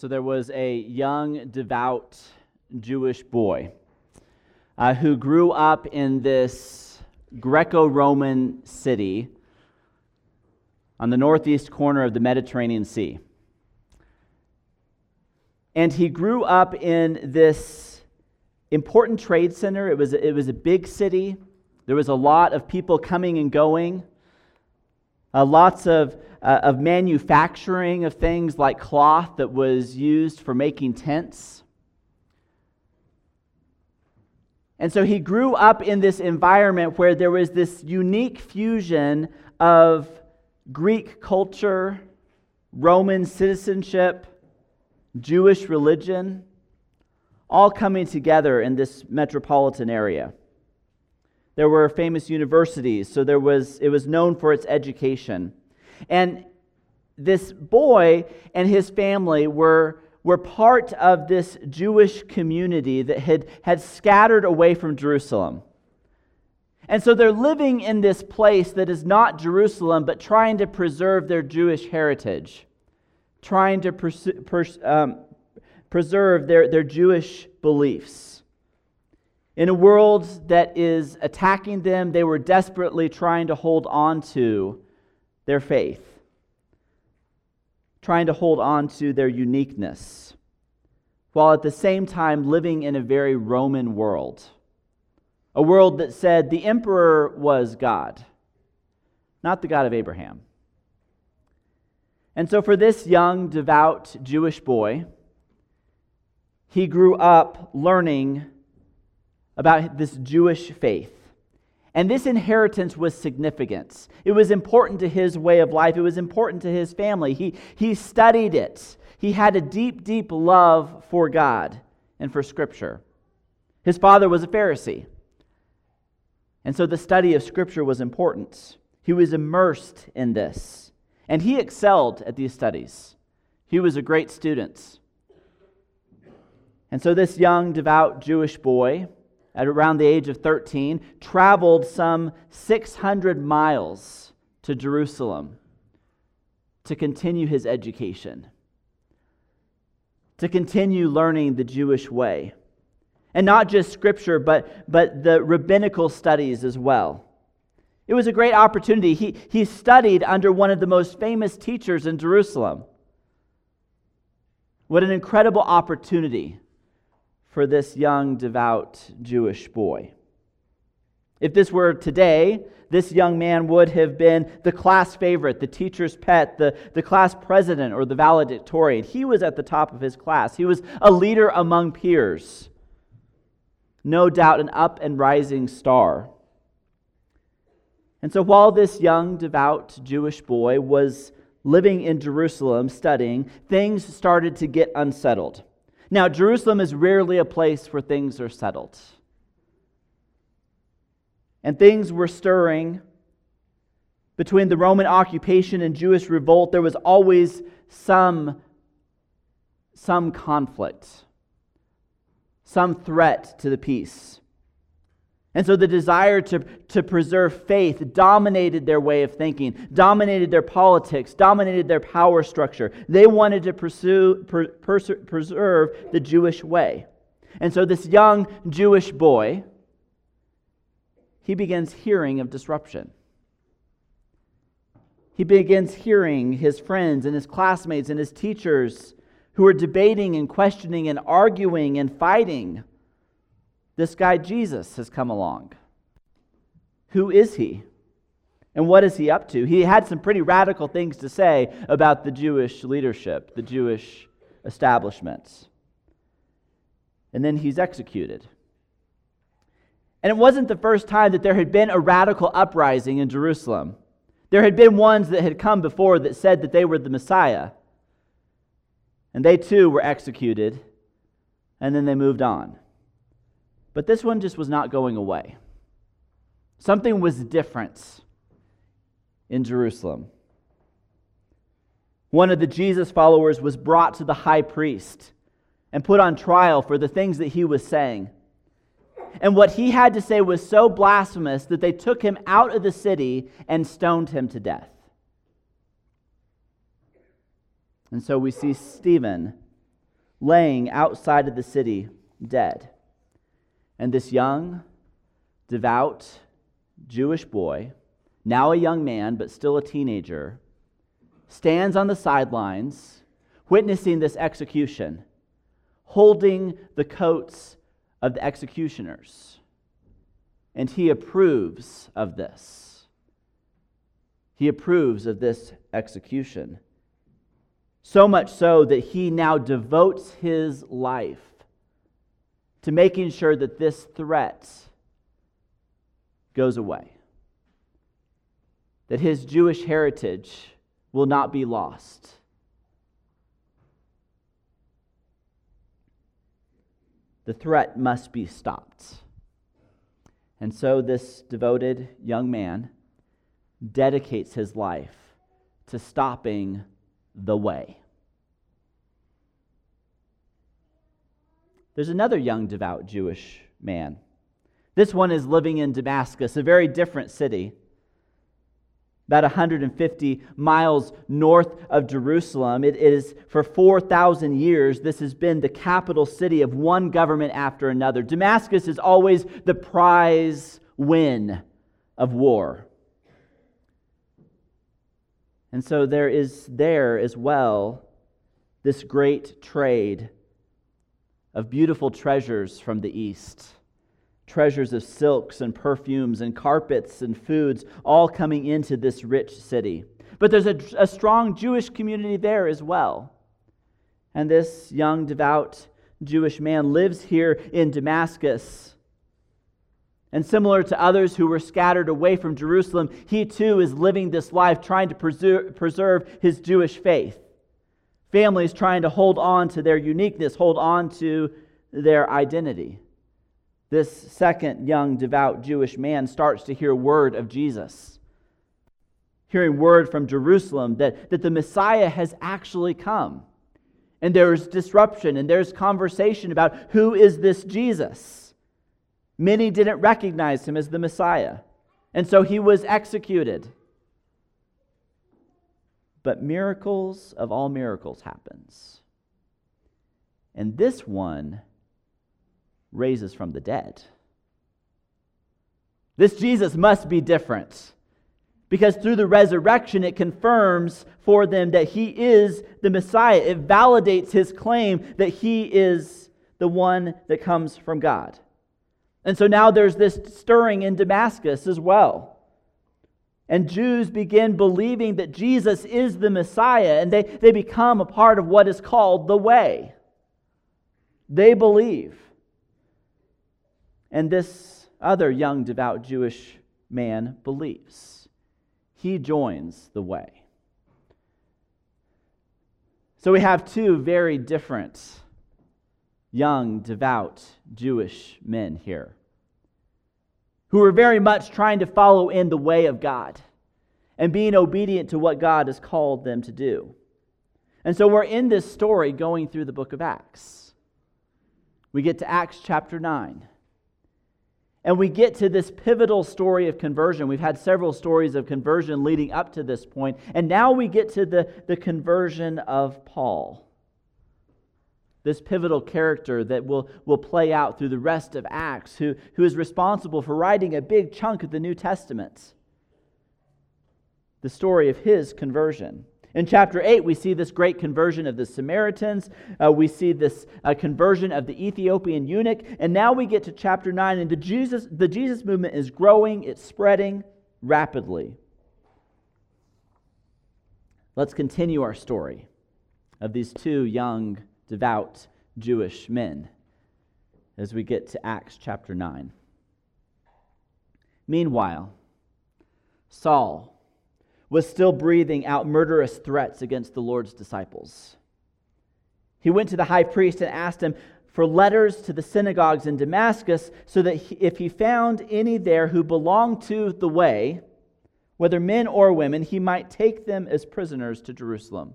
So there was a young, devout Jewish boy uh, who grew up in this Greco Roman city on the northeast corner of the Mediterranean Sea. And he grew up in this important trade center. It was, it was a big city. There was a lot of people coming and going, uh, lots of, uh, of manufacturing of things like cloth that was used for making tents. And so he grew up in this environment where there was this unique fusion of Greek culture, Roman citizenship, Jewish religion, all coming together in this metropolitan area. There were famous universities, so there was, it was known for its education. And this boy and his family were, were part of this Jewish community that had, had scattered away from Jerusalem. And so they're living in this place that is not Jerusalem, but trying to preserve their Jewish heritage, trying to pers- pers- um, preserve their, their Jewish beliefs. In a world that is attacking them, they were desperately trying to hold on to their faith, trying to hold on to their uniqueness, while at the same time living in a very Roman world a world that said the emperor was God, not the God of Abraham. And so, for this young, devout Jewish boy, he grew up learning about this Jewish faith. And this inheritance was significant. It was important to his way of life, it was important to his family. He, he studied it, he had a deep, deep love for God and for Scripture. His father was a Pharisee. And so the study of Scripture was important. He was immersed in this, and he excelled at these studies. He was a great student. And so this young, devout Jewish boy, at around the age of 13, traveled some 600 miles to Jerusalem to continue his education, to continue learning the Jewish way. And not just scripture, but, but the rabbinical studies as well. It was a great opportunity. He, he studied under one of the most famous teachers in Jerusalem. What an incredible opportunity for this young, devout Jewish boy. If this were today, this young man would have been the class favorite, the teacher's pet, the, the class president, or the valedictorian. He was at the top of his class. He was a leader among peers no doubt an up and rising star. And so while this young, devout Jewish boy was living in Jerusalem studying, things started to get unsettled. Now, Jerusalem is rarely a place where things are settled. And things were stirring between the Roman occupation and Jewish revolt. There was always some, some conflict some threat to the peace. And so the desire to, to preserve faith dominated their way of thinking, dominated their politics, dominated their power structure. They wanted to pursue, per, preserve the Jewish way. And so this young Jewish boy, he begins hearing of disruption. He begins hearing his friends and his classmates and his teachers who are debating and questioning and arguing and fighting. This guy, Jesus, has come along. Who is he? And what is he up to? He had some pretty radical things to say about the Jewish leadership, the Jewish establishments. And then he's executed. And it wasn't the first time that there had been a radical uprising in Jerusalem. There had been ones that had come before that said that they were the Messiah. And they too were executed, and then they moved on. But this one just was not going away. Something was different in Jerusalem. One of the Jesus followers was brought to the high priest and put on trial for the things that he was saying. And what he had to say was so blasphemous that they took him out of the city and stoned him to death. And so we see Stephen laying outside of the city, dead. And this young, devout Jewish boy, now a young man, but still a teenager, stands on the sidelines witnessing this execution, holding the coats of the executioners. And he approves of this. He approves of this execution. So much so that he now devotes his life to making sure that this threat goes away, that his Jewish heritage will not be lost. The threat must be stopped. And so, this devoted young man dedicates his life to stopping the way. There's another young, devout Jewish man. This one is living in Damascus, a very different city about 150 miles north of Jerusalem. It is for 4,000 years, this has been the capital city of one government after another. Damascus is always the prize win of war. And so there is there as well this great trade of beautiful treasures from the east treasures of silks and perfumes and carpets and foods, all coming into this rich city. But there's a, a strong Jewish community there as well. And this young, devout Jewish man lives here in Damascus. And similar to others who were scattered away from Jerusalem, he too is living this life trying to preserve, preserve his Jewish faith. Families trying to hold on to their uniqueness, hold on to their identity this second young, devout Jewish man starts to hear word of Jesus. Hearing word from Jerusalem that, that the Messiah has actually come. And there's disruption and there's conversation about who is this Jesus. Many didn't recognize him as the Messiah. And so he was executed. But miracles of all miracles happens. And this one raises from the dead. This Jesus must be different because through the resurrection, it confirms for them that he is the Messiah. It validates his claim that he is the one that comes from God. And so now there's this stirring in Damascus as well. And Jews begin believing that Jesus is the Messiah, and they, they become a part of what is called the way. They believe. And this other young, devout Jewish man believes. He joins the way. So we have two very different young, devout Jewish men here who are very much trying to follow in the way of God and being obedient to what God has called them to do. And so we're in this story going through the book of Acts. We get to Acts chapter 9. And we get to this pivotal story of conversion. We've had several stories of conversion leading up to this point. And now we get to the, the conversion of Paul. This pivotal character that will, will play out through the rest of Acts, who, who is responsible for writing a big chunk of the New Testament. The story of his conversion. In chapter 8, we see this great conversion of the Samaritans. Uh, we see this uh, conversion of the Ethiopian eunuch. And now we get to chapter 9, and the Jesus, the Jesus movement is growing, it's spreading rapidly. Let's continue our story of these two young, devout Jewish men as we get to Acts chapter 9. Meanwhile, Saul, was still breathing out murderous threats against the Lord's disciples. He went to the high priest and asked him for letters to the synagogues in Damascus so that he, if he found any there who belonged to the way, whether men or women, he might take them as prisoners to Jerusalem.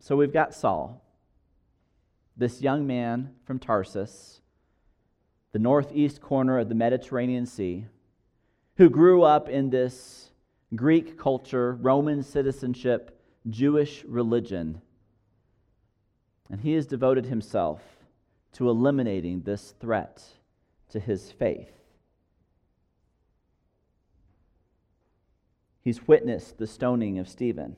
So we've got Saul, this young man from Tarsus, the northeast corner of the Mediterranean Sea, who grew up in this Greek culture, Roman citizenship, Jewish religion. And he has devoted himself to eliminating this threat to his faith. He's witnessed the stoning of Stephen.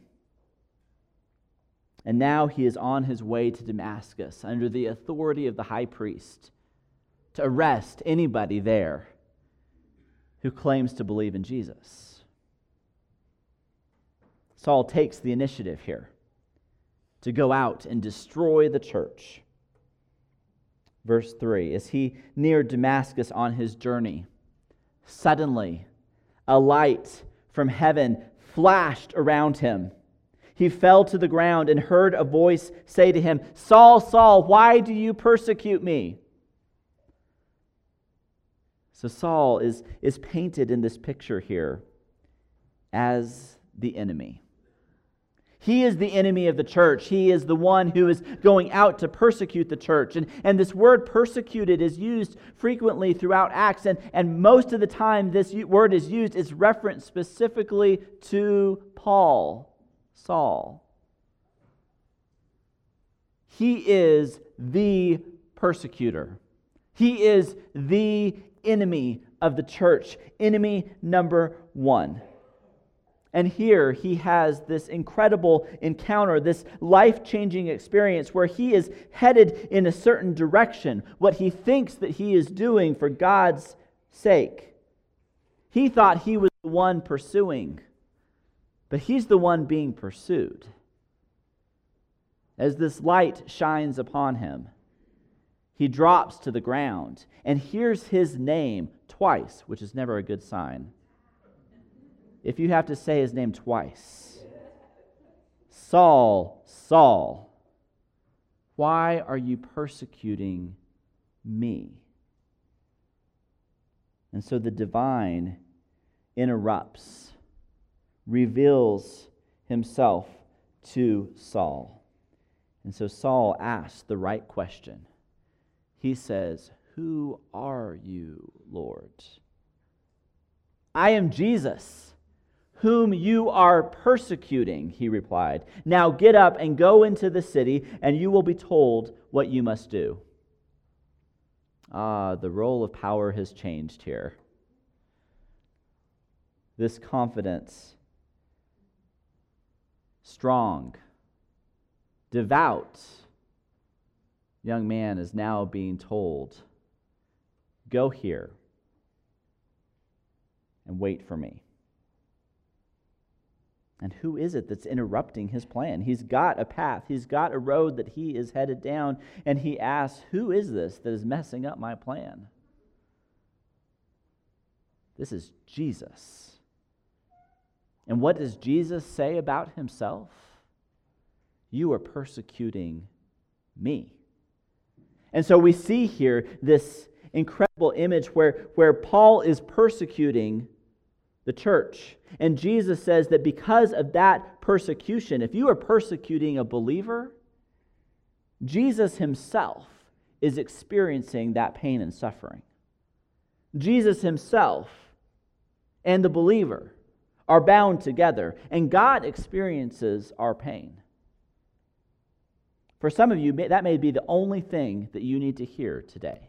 And now he is on his way to Damascus under the authority of the high priest to arrest anybody there who claims to believe in Jesus. Saul takes the initiative here to go out and destroy the church. Verse 3 As he neared Damascus on his journey, suddenly a light from heaven flashed around him. He fell to the ground and heard a voice say to him, Saul, Saul, why do you persecute me? So Saul is, is painted in this picture here as the enemy. He is the enemy of the church. He is the one who is going out to persecute the church. And, and this word persecuted is used frequently throughout Acts. And, and most of the time, this word is used is referenced specifically to Paul, Saul. He is the persecutor, he is the enemy of the church, enemy number one. And here he has this incredible encounter, this life changing experience where he is headed in a certain direction, what he thinks that he is doing for God's sake. He thought he was the one pursuing, but he's the one being pursued. As this light shines upon him, he drops to the ground and hears his name twice, which is never a good sign if you have to say his name twice Saul, Saul, why are you persecuting me? And so the divine interrupts, reveals himself to Saul. And so Saul asks the right question. He says, Who are you, Lord? I am Jesus whom you are persecuting, he replied. Now get up and go into the city, and you will be told what you must do. Ah, the role of power has changed here. This confidence, strong, devout young man is now being told, Go here and wait for me. And who is it that's interrupting his plan? He's got a path, he's got a road that he is headed down, and he asks, Who is this that is messing up my plan? This is Jesus. And what does Jesus say about himself? You are persecuting me. And so we see here this incredible image where, where Paul is persecuting the church. And Jesus says that because of that persecution, if you are persecuting a believer, Jesus himself is experiencing that pain and suffering. Jesus himself and the believer are bound together, and God experiences our pain. For some of you, that may be the only thing that you need to hear today.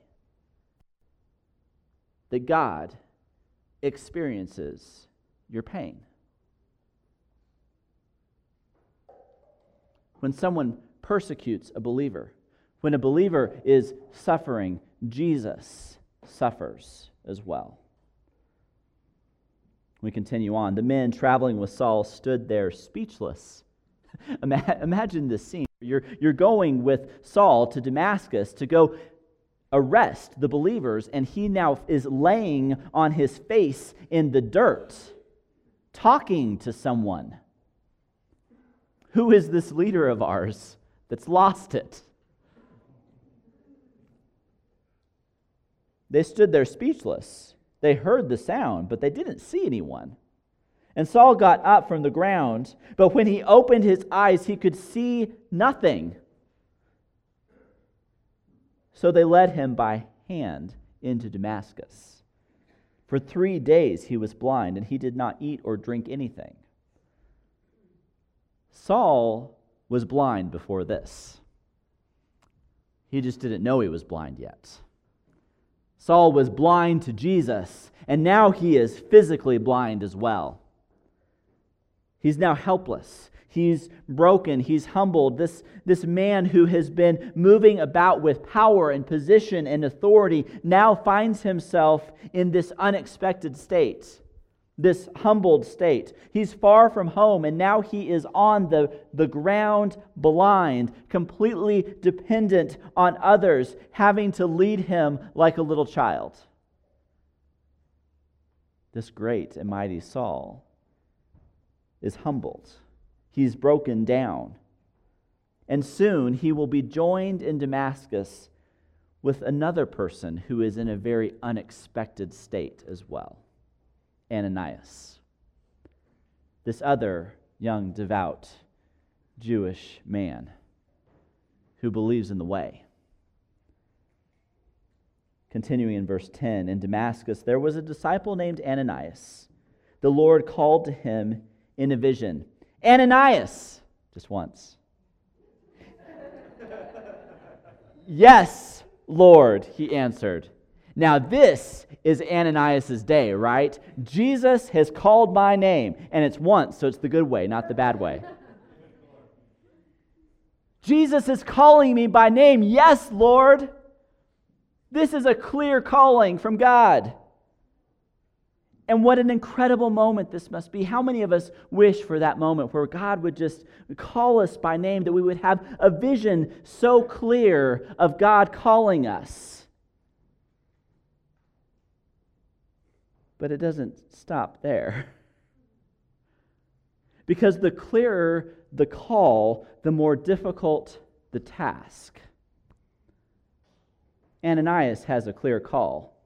That God experiences your pain. When someone persecutes a believer, when a believer is suffering, Jesus suffers as well. We continue on. The men traveling with Saul stood there speechless. Imagine this scene. You're, you're going with Saul to Damascus to go arrest the believers, and he now is laying on his face in the dirt, talking to someone. Who is this leader of ours that's lost it? They stood there speechless. They heard the sound, but they didn't see anyone. And Saul got up from the ground, but when he opened his eyes, he could see nothing. So they led him by hand into Damascus. For three days he was blind, and he did not eat or drink anything. Saul was blind before this. He just didn't know he was blind yet. Saul was blind to Jesus, and now he is physically blind as well. He's now helpless. He's broken. He's humbled. This, this man who has been moving about with power and position and authority now finds himself in this unexpected state, this humbled state. He's far from home, and now he is on the, the ground, blind, completely dependent on others, having to lead him like a little child. This great and mighty Saul is humbled he's broken down. And soon he will be joined in Damascus with another person who is in a very unexpected state as well Ananias. This other young, devout Jewish man who believes in the way. Continuing in verse 10 In Damascus, there was a disciple named Ananias. The Lord called to him in a vision Ananias, just once. yes, Lord, he answered. Now, this is Ananias' day, right? Jesus has called my name, and it's once, so it's the good way, not the bad way. Jesus is calling me by name. Yes, Lord. This is a clear calling from God. And what an incredible moment this must be. How many of us wish for that moment where God would just call us by name, that we would have a vision so clear of God calling us? But it doesn't stop there. Because the clearer the call, the more difficult the task. Ananias has a clear call.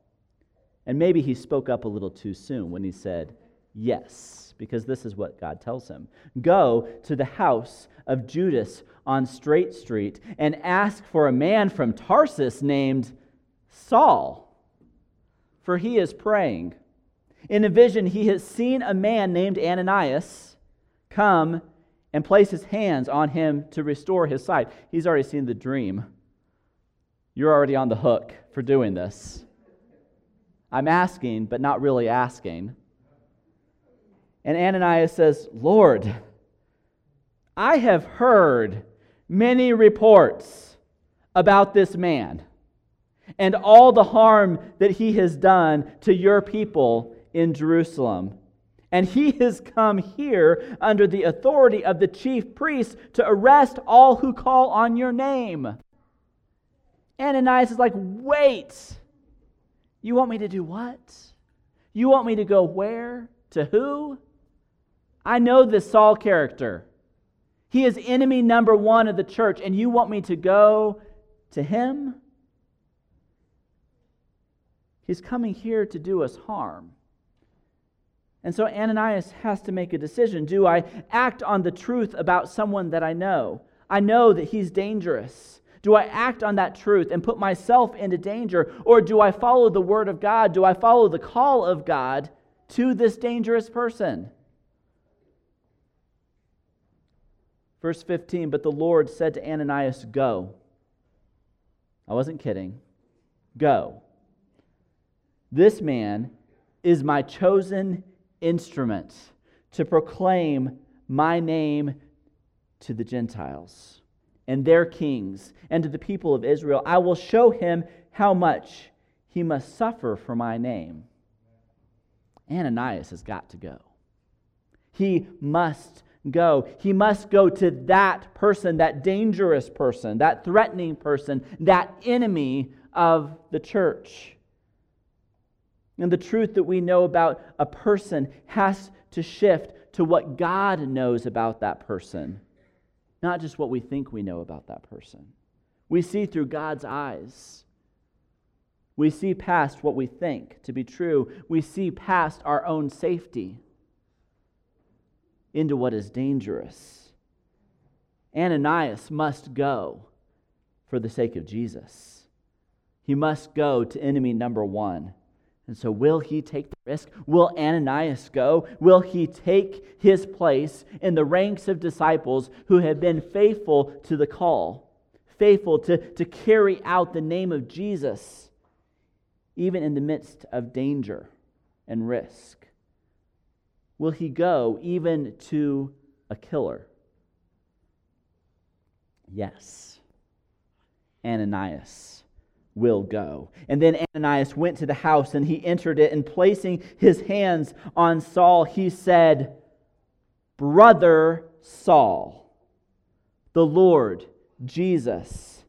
And maybe he spoke up a little too soon when he said, Yes, because this is what God tells him Go to the house of Judas on Straight Street and ask for a man from Tarsus named Saul, for he is praying. In a vision, he has seen a man named Ananias come and place his hands on him to restore his sight. He's already seen the dream. You're already on the hook for doing this. I'm asking, but not really asking. And Ananias says, Lord, I have heard many reports about this man and all the harm that he has done to your people in Jerusalem. And he has come here under the authority of the chief priests to arrest all who call on your name. Ananias is like, wait. You want me to do what? You want me to go where? To who? I know this Saul character. He is enemy number one of the church, and you want me to go to him? He's coming here to do us harm. And so Ananias has to make a decision. Do I act on the truth about someone that I know? I know that he's dangerous. Do I act on that truth and put myself into danger? Or do I follow the word of God? Do I follow the call of God to this dangerous person? Verse 15 But the Lord said to Ananias, Go. I wasn't kidding. Go. This man is my chosen instrument to proclaim my name to the Gentiles and their kings, and to the people of Israel. I will show him how much he must suffer for my name. Ananias has got to go. He must go. He must go to that person, that dangerous person, that threatening person, that enemy of the church. And the truth that we know about a person has to shift to what God knows about that person not just what we think we know about that person. We see through God's eyes. We see past what we think to be true. We see past our own safety into what is dangerous. Ananias must go for the sake of Jesus. He must go to enemy number one and so, will he take the risk? Will Ananias go? Will he take his place in the ranks of disciples who have been faithful to the call, faithful to, to carry out the name of Jesus, even in the midst of danger and risk? Will he go even to a killer? Yes. Ananias will go. And then Ananias went to the house and he entered it, and placing his hands on Saul, he said, Brother Saul, the Lord Jesus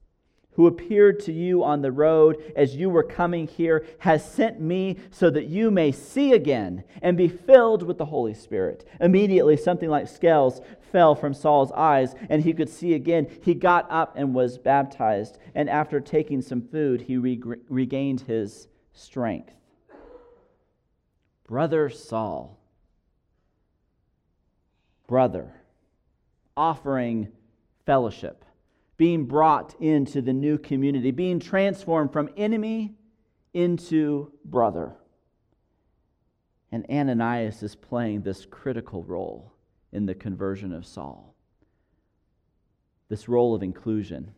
who appeared to you on the road as you were coming here, has sent me so that you may see again and be filled with the Holy Spirit. Immediately, something like scales fell from Saul's eyes, and he could see again. He got up and was baptized, and after taking some food, he regained his strength. Brother Saul, brother, offering fellowship being brought into the new community, being transformed from enemy into brother. And Ananias is playing this critical role in the conversion of Saul. This role of inclusion,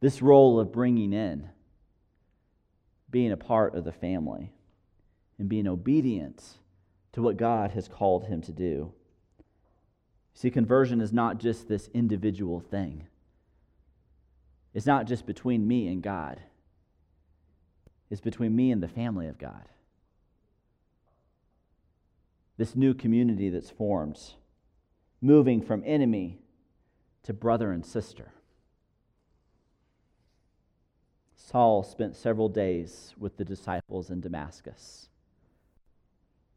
this role of bringing in, being a part of the family, and being obedient to what God has called him to do. See, conversion is not just this individual thing. It's not just between me and God, it's between me and the family of God. This new community that's formed, moving from enemy to brother and sister. Saul spent several days with the disciples in Damascus.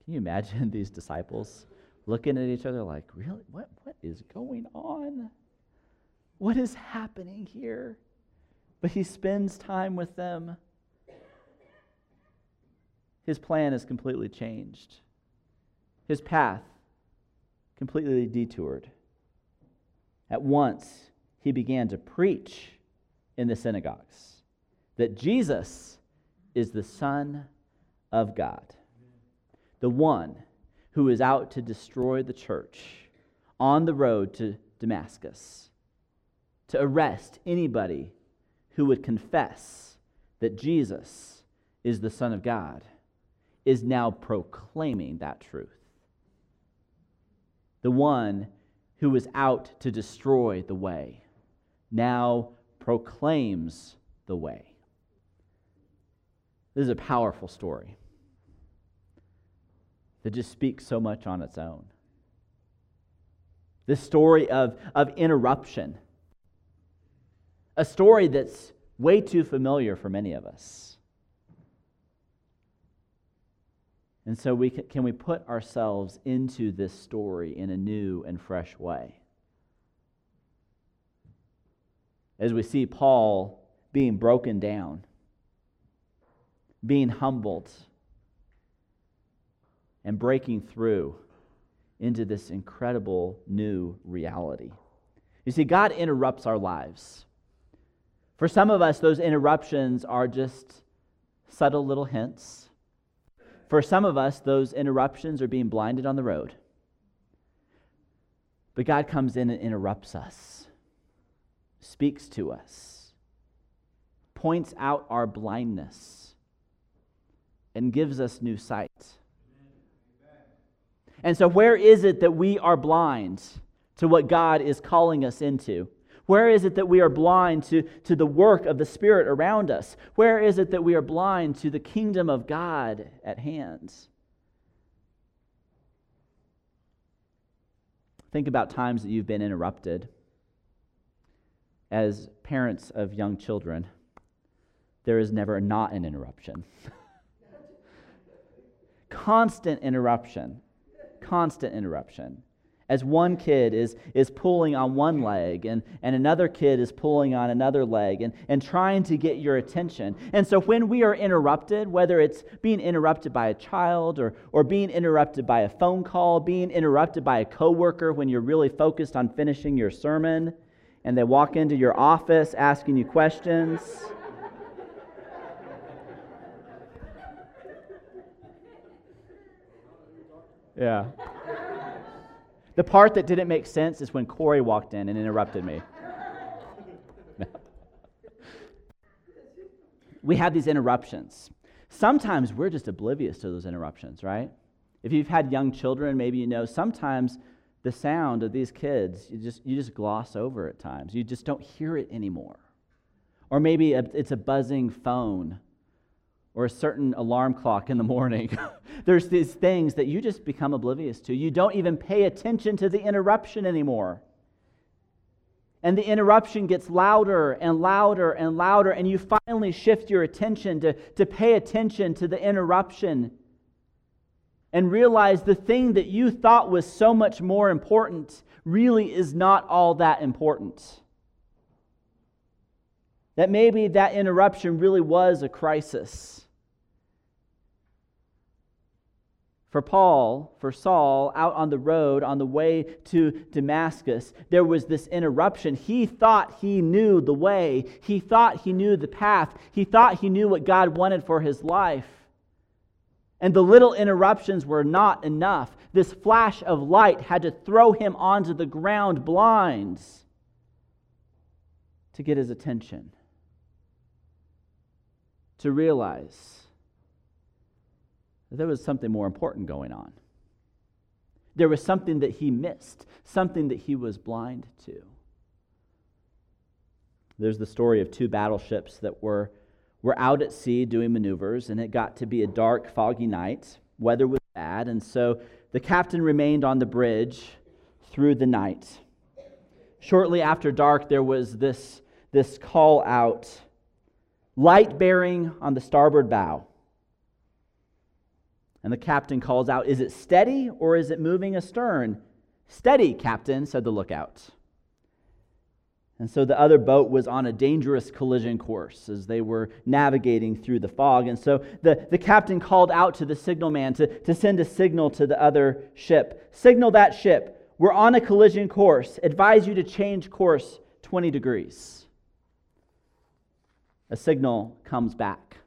Can you imagine these disciples looking at each other like, really? What, what is going on? What is happening here? But he spends time with them. His plan is completely changed, his path completely detoured. At once, he began to preach in the synagogues that Jesus is the Son of God, the one who is out to destroy the church on the road to Damascus to arrest anybody who would confess that Jesus is the Son of God, is now proclaiming that truth. The one who was out to destroy the way now proclaims the way. This is a powerful story that just speaks so much on its own. This story of, of interruption a story that's way too familiar for many of us. And so, we can, can we put ourselves into this story in a new and fresh way? As we see Paul being broken down, being humbled, and breaking through into this incredible new reality. You see, God interrupts our lives. For some of us, those interruptions are just subtle little hints. For some of us, those interruptions are being blinded on the road. But God comes in and interrupts us, speaks to us, points out our blindness, and gives us new sight. And so, where is it that we are blind to what God is calling us into? Where is it that we are blind to, to the work of the Spirit around us? Where is it that we are blind to the kingdom of God at hand? Think about times that you've been interrupted. As parents of young children, there is never not an interruption. constant interruption. Constant interruption as one kid is, is pulling on one leg and, and another kid is pulling on another leg and, and trying to get your attention. And so when we are interrupted, whether it's being interrupted by a child or, or being interrupted by a phone call, being interrupted by a coworker when you're really focused on finishing your sermon and they walk into your office asking you questions. yeah. The part that didn't make sense is when Corey walked in and interrupted me. we have these interruptions. Sometimes we're just oblivious to those interruptions, right? If you've had young children, maybe you know sometimes the sound of these kids, you just, you just gloss over at times. You just don't hear it anymore. Or maybe it's a buzzing phone or a certain alarm clock in the morning. There's these things that you just become oblivious to. You don't even pay attention to the interruption anymore. And the interruption gets louder and louder and louder, and you finally shift your attention to, to pay attention to the interruption and realize the thing that you thought was so much more important really is not all that important. That maybe that interruption really was a crisis. For Paul, for Saul, out on the road on the way to Damascus, there was this interruption. He thought he knew the way, he thought he knew the path, he thought he knew what God wanted for his life. And the little interruptions were not enough. This flash of light had to throw him onto the ground blind to get his attention, to realize that there was something more important going on. There was something that he missed, something that he was blind to. There's the story of two battleships that were were out at sea doing maneuvers, and it got to be a dark, foggy night. Weather was bad, and so the captain remained on the bridge through the night. Shortly after dark, there was this, this call out light bearing on the starboard bow. And the captain calls out, Is it steady or is it moving astern? Steady, captain, said the lookout. And so the other boat was on a dangerous collision course as they were navigating through the fog. And so the, the captain called out to the signalman to, to send a signal to the other ship. Signal that ship. We're on a collision course. Advise you to change course 20 degrees. A signal comes back.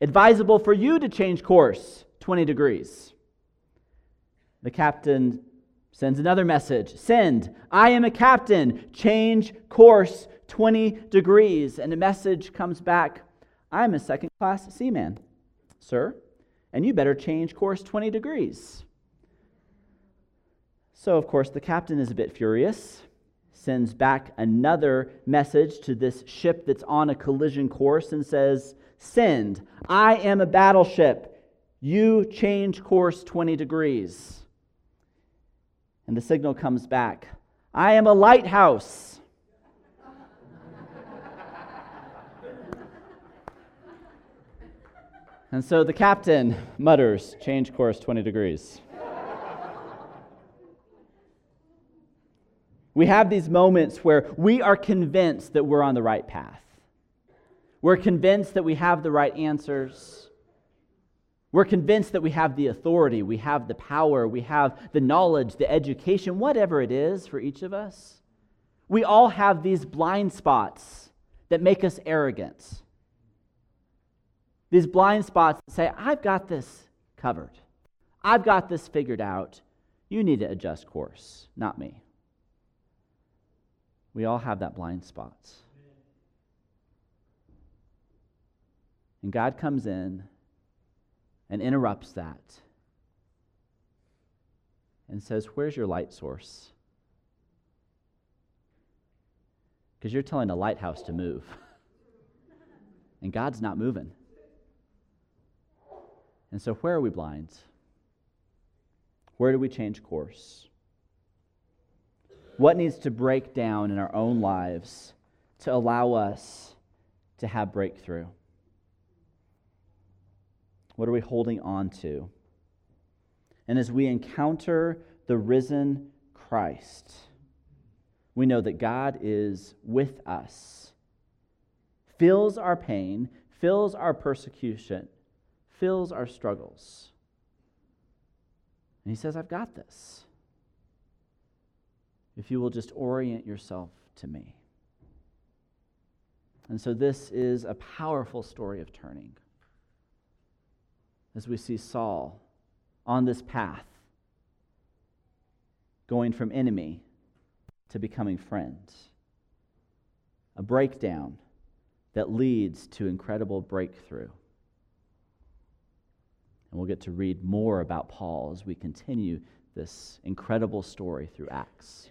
Advisable for you to change course 20 degrees. The captain sends another message Send, I am a captain, change course 20 degrees. And a message comes back I'm a second class seaman, sir, and you better change course 20 degrees. So, of course, the captain is a bit furious, sends back another message to this ship that's on a collision course and says, Send, I am a battleship, you change course 20 degrees. And the signal comes back I am a lighthouse. and so the captain mutters, change course 20 degrees. We have these moments where we are convinced that we're on the right path. We're convinced that we have the right answers. We're convinced that we have the authority, we have the power, we have the knowledge, the education, whatever it is for each of us. We all have these blind spots that make us arrogant. These blind spots that say, I've got this covered. I've got this figured out. You need to adjust course, not me. We all have that blind spot. And God comes in and interrupts that and says, Where's your light source? Because you're telling a lighthouse to move, and God's not moving. And so, where are we blind? Where do we change course? What needs to break down in our own lives to allow us to have breakthrough? What are we holding on to? And as we encounter the risen Christ, we know that God is with us, fills our pain, fills our persecution, fills our struggles. And He says, I've got this. If you will just orient yourself to me. And so, this is a powerful story of turning as we see Saul on this path, going from enemy to becoming friend. A breakdown that leads to incredible breakthrough. And we'll get to read more about Paul as we continue this incredible story through Acts.